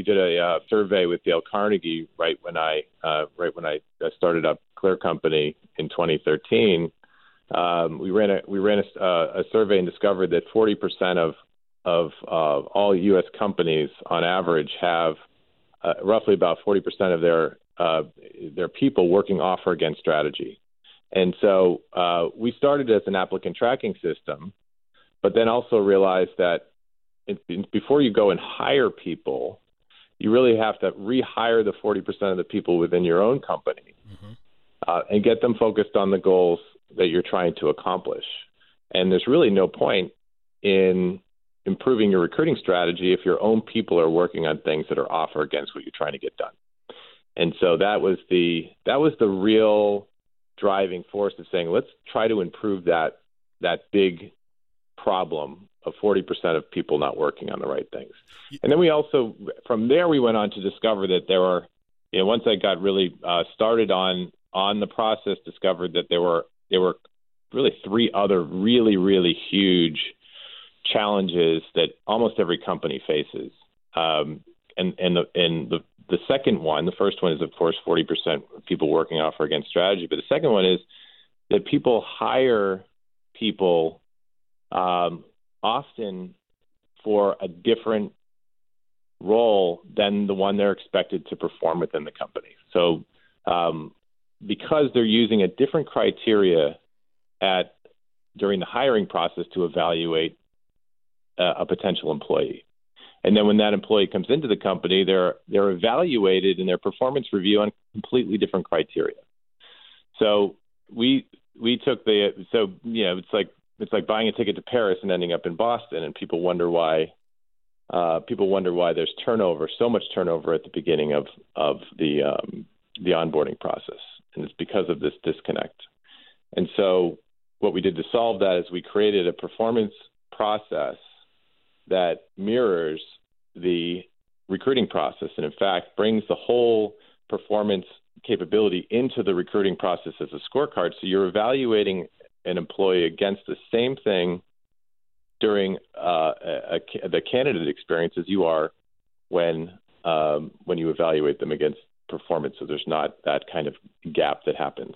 we did a uh, survey with Dale Carnegie right when I uh, right when I started up ClearCompany in 2013. Um, we ran a we ran a, uh, a survey and discovered that 40 percent of of uh, all U.S. companies on average have uh, roughly about 40 percent of their uh, their people working off or against strategy. And so uh, we started as an applicant tracking system, but then also realized that before you go and hire people, you really have to rehire the 40% of the people within your own company mm-hmm. uh, and get them focused on the goals that you're trying to accomplish. And there's really no point in improving your recruiting strategy if your own people are working on things that are off or against what you're trying to get done. And so that was the that was the real driving force of saying let's try to improve that that big problem of 40% of people not working on the right things. And then we also, from there, we went on to discover that there were, you know, once I got really uh, started on on the process, discovered that there were there were really three other really really huge challenges that almost every company faces. Um, and and the and the the second one, the first one is of course 40% of people working off or against strategy, but the second one is that people hire people um, often for a different role than the one they're expected to perform within the company. So, um, because they're using a different criteria at during the hiring process to evaluate uh, a potential employee, and then when that employee comes into the company, they're they're evaluated in their performance review on completely different criteria. So we we took the so you know it's like it's like buying a ticket to Paris and ending up in Boston, and people wonder why. Uh, people wonder why there's turnover, so much turnover at the beginning of of the um, the onboarding process, and it's because of this disconnect. And so, what we did to solve that is we created a performance process that mirrors the recruiting process, and in fact brings the whole performance capability into the recruiting process as a scorecard. So you're evaluating an employee against the same thing during uh, a, a, the candidate experience as you are when um, when you evaluate them against performance. So there's not that kind of gap that happens.